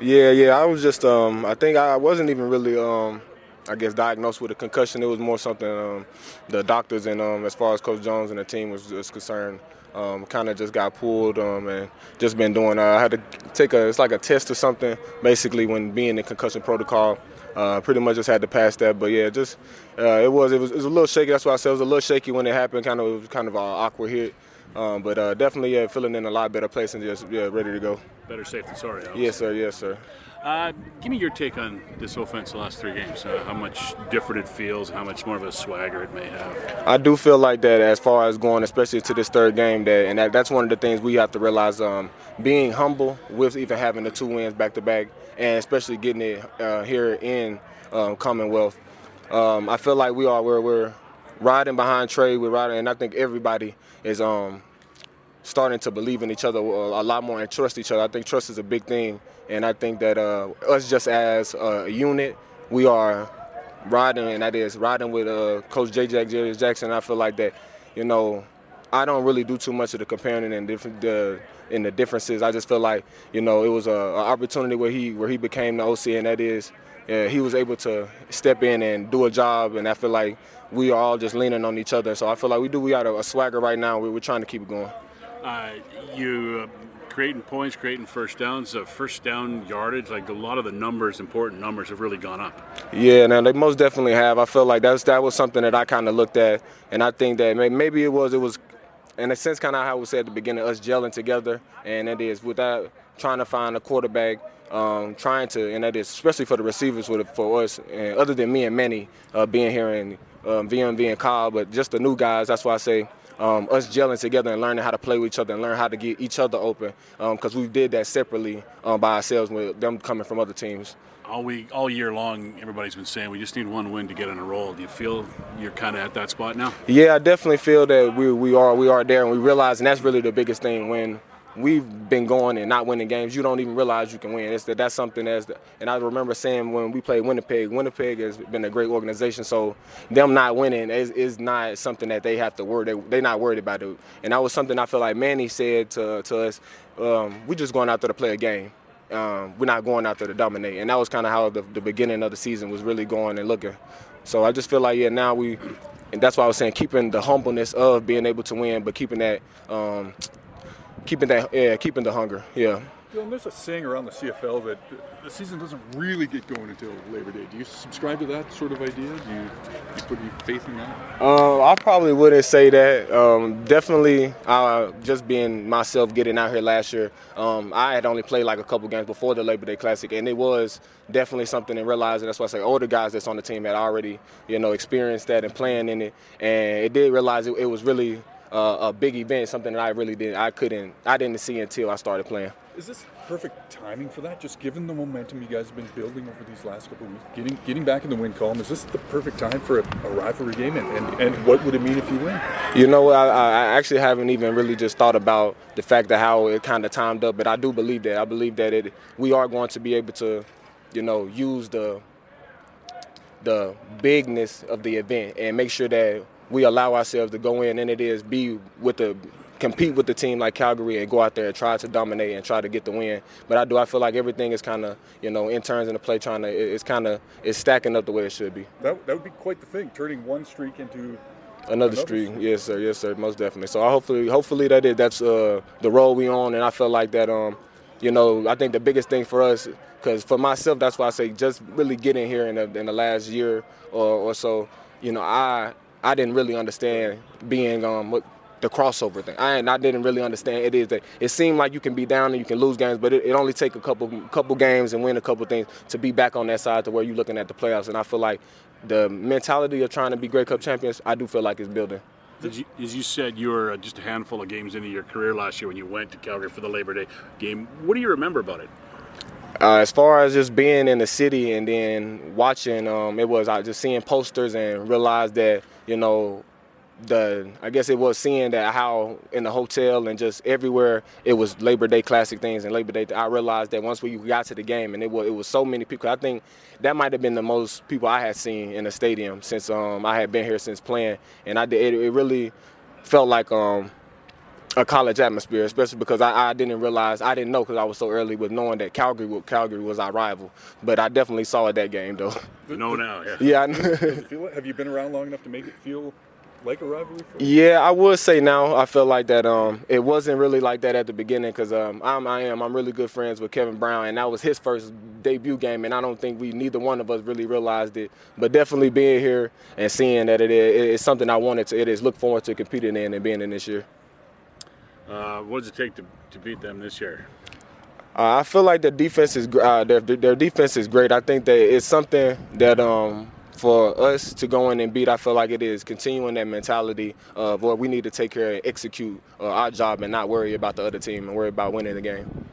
Yeah, yeah. I was just, um, I think I wasn't even really, um, I guess, diagnosed with a concussion. It was more something um, the doctors and um, as far as Coach Jones and the team was, was concerned, um, kind of just got pulled um, and just been doing. Uh, I had to take a, it's like a test or something, basically, when being in concussion protocol. Uh, pretty much just had to pass that, but yeah, just uh, it was it was it was a little shaky. That's why I said it was a little shaky when it happened. Kind of it was kind of an awkward hit, um, but uh, definitely yeah, feeling in a lot better place and just yeah, ready to go. Better safe than sorry. Obviously. Yes, sir. Yes, sir. Uh, give me your take on this offense the last three games. Uh, how much different it feels, how much more of a swagger it may have. I do feel like that as far as going, especially to this third game, that and that, that's one of the things we have to realize. Um, being humble with even having the two wins back to back, and especially getting it uh, here in um, Commonwealth. Um, I feel like we are we're, we're riding behind Tre. We're riding, and I think everybody is um, starting to believe in each other a lot more and trust each other. I think trust is a big thing, and I think that uh, us just as a unit, we are riding, and that is riding with uh, Coach J. Jack Jarious Jackson. I feel like that, you know, I don't really do too much of the comparing and different the in the differences. I just feel like you know it was a, a opportunity where he where he became the OC, and that is yeah, he was able to step in and do a job, and I feel like we are all just leaning on each other. So I feel like we do. We got a, a swagger right now. We, are trying to keep it going. Uh, you uh, creating points, creating first downs, uh, first down yardage. Like a lot of the numbers, important numbers, have really gone up. Yeah, now they most definitely have. I feel like that's that was something that I kind of looked at, and I think that maybe it was it was in a sense kind of how we said at the beginning, us gelling together, and it is without trying to find a quarterback um, trying to, and that is especially for the receivers for, for us, and other than me and Manny uh, being here in um, VMV and Kyle, but just the new guys. That's why I say um, us gelling together and learning how to play with each other and learn how to get each other open because um, we did that separately um, by ourselves with them coming from other teams. All week, all year long, everybody's been saying we just need one win to get on a roll. Do you feel you're kind of at that spot now? Yeah, I definitely feel that we, we are we are there, and we realize, and that's really the biggest thing when we've been going and not winning games, you don't even realize you can win. It's that that's something that's the, and I remember saying when we played Winnipeg, Winnipeg has been a great organization, so them not winning is, is not something that they have to worry. They, they're not worried about it, and that was something I feel like Manny said to to us. Um, we're just going out there to play a game. Um, we're not going out there to dominate, and that was kind of how the, the beginning of the season was really going and looking. So I just feel like yeah, now we, and that's why I was saying keeping the humbleness of being able to win, but keeping that. Um, keeping that yeah, keeping the hunger. Yeah. Dillon, there's a saying around the CFL that the season doesn't really get going until Labor Day. Do you subscribe to that sort of idea? Do you, you put any faith in that? Um, I probably wouldn't say that. Um, definitely, uh, just being myself, getting out here last year, um, I had only played like a couple games before the Labor Day Classic, and it was definitely something and realizing that's why I say older guys that's on the team had already, you know, experienced that and playing in it, and it did realize it, it was really uh, a big event, something that I really didn't, I couldn't, I didn't see until I started playing. Is this perfect timing for that? Just given the momentum you guys have been building over these last couple of weeks, getting getting back in the win column, is this the perfect time for a, a rivalry game? And, and, and, what would it mean if you win? You know, I, I actually haven't even really just thought about the fact that how it kind of timed up, but I do believe that. I believe that it we are going to be able to, you know, use the the bigness of the event and make sure that we allow ourselves to go in and it is be with the compete with the team like Calgary and go out there and try to dominate and try to get the win. But I do I feel like everything is kind of you know in turns in the play trying to it's kind of it's stacking up the way it should be. That, that would be quite the thing, turning one streak into another, another streak. streak. Yes, sir. Yes, sir. Most definitely. So I hopefully hopefully that is that's uh, the role we on, and I feel like that um you know I think the biggest thing for us because for myself that's why I say just really getting here in the, in the last year or, or so you know I I didn't really understand being um the crossover thing. I I didn't really understand it is that it seemed like you can be down and you can lose games, but it, it only take a couple couple games and win a couple things to be back on that side to where you're looking at the playoffs. And I feel like the mentality of trying to be Grey Cup champions, I do feel like it's building. As you, as you, said, you were uh, just a handful of games into your career last year when you went to Calgary for the Labor Day game. What do you remember about it? Uh, as far as just being in the city and then watching, um, it was I just seeing posters and realized that you know the I guess it was seeing that how in the hotel and just everywhere it was Labor Day classic things and Labor Day. I realized that once we got to the game and it was it was so many people. I think that might have been the most people I had seen in the stadium since um, I had been here since playing, and I did it, it really felt like um, a college atmosphere, especially because I, I didn't realize I didn't know because I was so early with knowing that Calgary Calgary was our rival. But I definitely saw it that game though. You know now, yeah. yeah. Does it feel like, have you been around long enough to make it feel like a rivalry? For you? Yeah, I would say now I feel like that. Um, it wasn't really like that at the beginning because um, I'm, I am, I'm really good friends with Kevin Brown, and that was his first debut game, and I don't think we neither one of us really realized it. But definitely being here and seeing that it is it's something I wanted to. It is look forward to competing in and being in this year. Uh, what does it take to, to beat them this year? Uh, I feel like their defense is uh, their their defense is great. I think that it's something that um, for us to go in and beat, I feel like it is continuing that mentality of what we need to take care and execute uh, our job and not worry about the other team and worry about winning the game.